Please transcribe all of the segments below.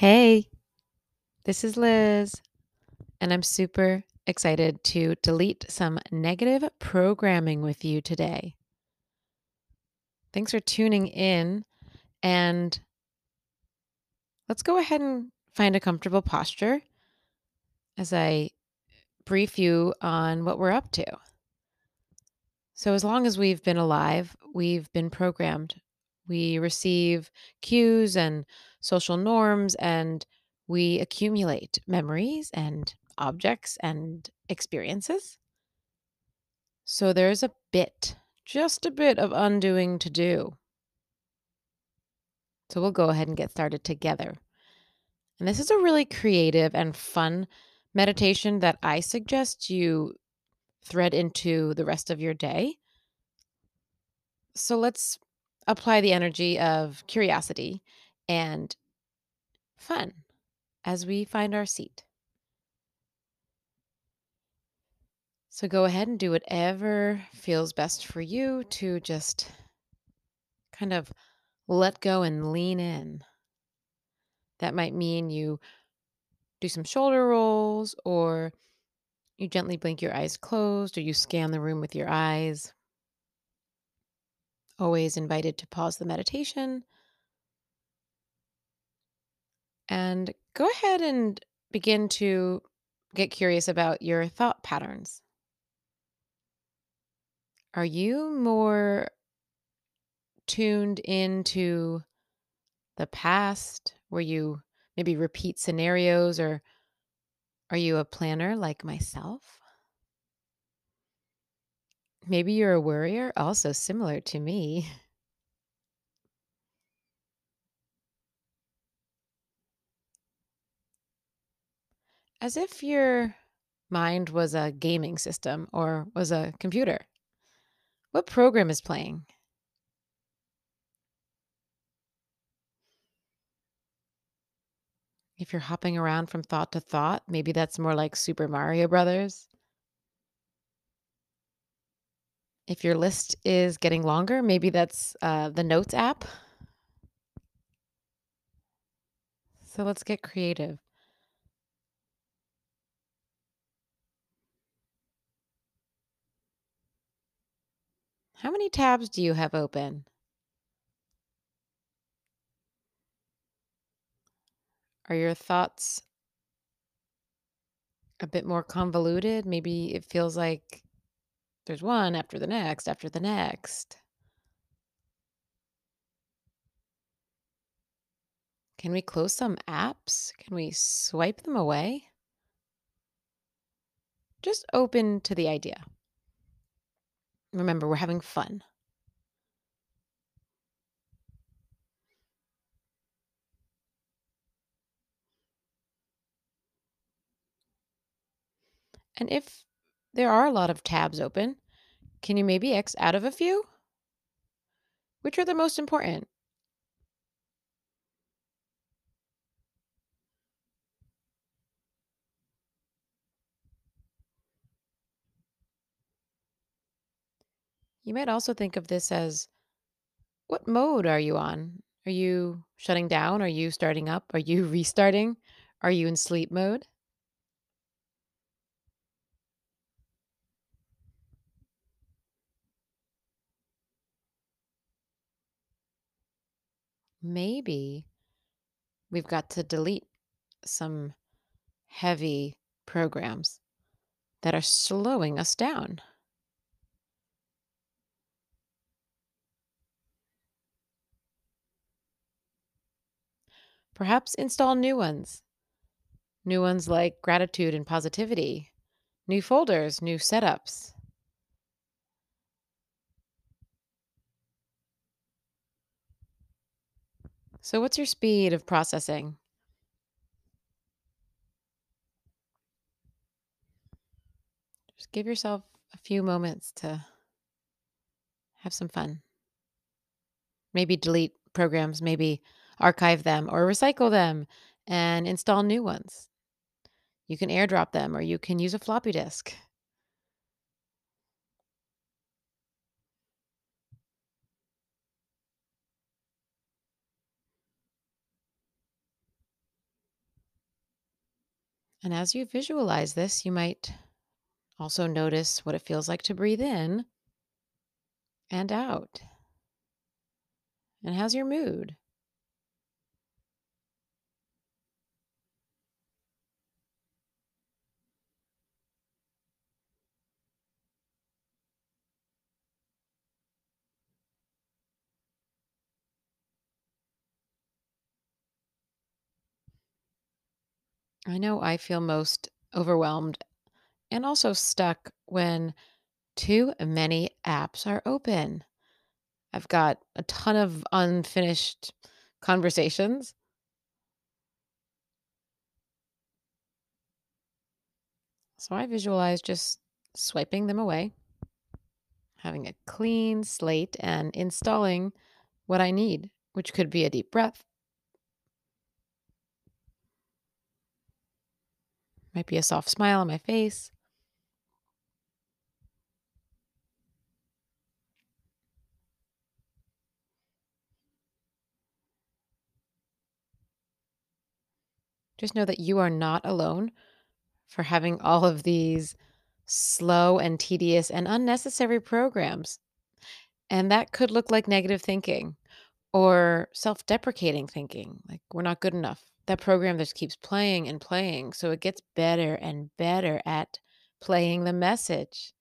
Hey, this is Liz, and I'm super excited to delete some negative programming with you today. Thanks for tuning in, and let's go ahead and find a comfortable posture as I brief you on what we're up to. So, as long as we've been alive, we've been programmed. We receive cues and social norms, and we accumulate memories and objects and experiences. So, there's a bit, just a bit of undoing to do. So, we'll go ahead and get started together. And this is a really creative and fun meditation that I suggest you thread into the rest of your day. So let's apply the energy of curiosity and fun as we find our seat. So go ahead and do whatever feels best for you to just kind of let go and lean in. That might mean you do some shoulder rolls, or you gently blink your eyes closed, or you scan the room with your eyes. Always invited to pause the meditation and go ahead and begin to get curious about your thought patterns. Are you more tuned into the past where you maybe repeat scenarios, or are you a planner like myself? Maybe you're a worrier, also similar to me. As if your mind was a gaming system or was a computer. What program is playing? If you're hopping around from thought to thought, maybe that's more like Super Mario Brothers. If your list is getting longer, maybe that's uh, the Notes app. So let's get creative. How many tabs do you have open? Are your thoughts a bit more convoluted? Maybe it feels like there's one after the next, after the next. Can we close some apps? Can we swipe them away? Just open to the idea. Remember, we're having fun. And if there are a lot of tabs open, can you maybe X out of a few? Which are the most important? You might also think of this as what mode are you on? Are you shutting down? Are you starting up? Are you restarting? Are you in sleep mode? Maybe we've got to delete some heavy programs that are slowing us down. Perhaps install new ones. New ones like gratitude and positivity, new folders, new setups. So, what's your speed of processing? Just give yourself a few moments to have some fun. Maybe delete programs, maybe archive them or recycle them and install new ones. You can airdrop them or you can use a floppy disk. And as you visualize this, you might also notice what it feels like to breathe in and out. And how's your mood? I know I feel most overwhelmed and also stuck when too many apps are open. I've got a ton of unfinished conversations. So I visualize just swiping them away, having a clean slate, and installing what I need, which could be a deep breath, might be a soft smile on my face, Just know that you are not alone for having all of these slow and tedious and unnecessary programs. And that could look like negative thinking or self deprecating thinking, like we're not good enough. That program just keeps playing and playing. So it gets better and better at playing the message.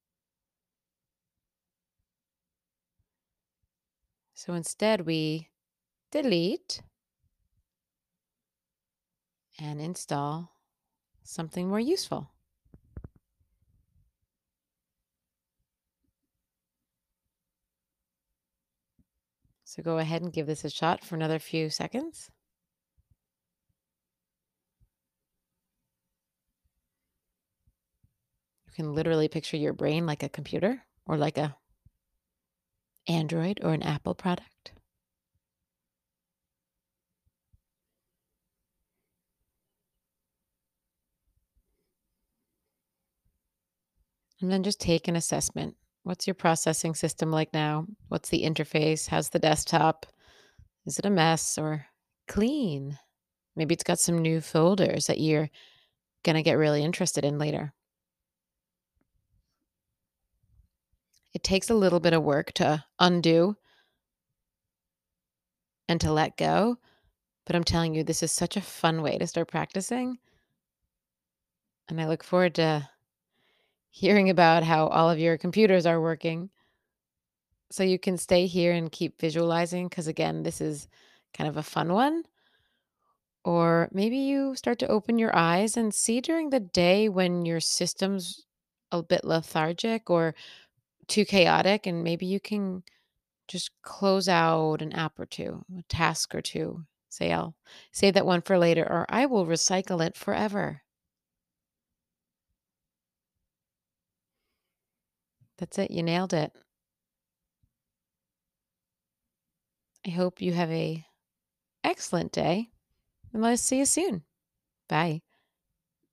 So instead, we delete and install something more useful. So go ahead and give this a shot for another few seconds. Can literally picture your brain like a computer or like a Android or an Apple product. And then just take an assessment. What's your processing system like now? What's the interface? How's the desktop? Is it a mess or clean? Maybe it's got some new folders that you're going to get really interested in later. It takes a little bit of work to undo and to let go, but I'm telling you, this is such a fun way to start practicing. And I look forward to hearing about how all of your computers are working so you can stay here and keep visualizing because again this is kind of a fun one or maybe you start to open your eyes and see during the day when your system's a bit lethargic or too chaotic and maybe you can just close out an app or two a task or two say i'll save that one for later or i will recycle it forever that's it you nailed it I hope you have a excellent day, and let's see you soon. Bye.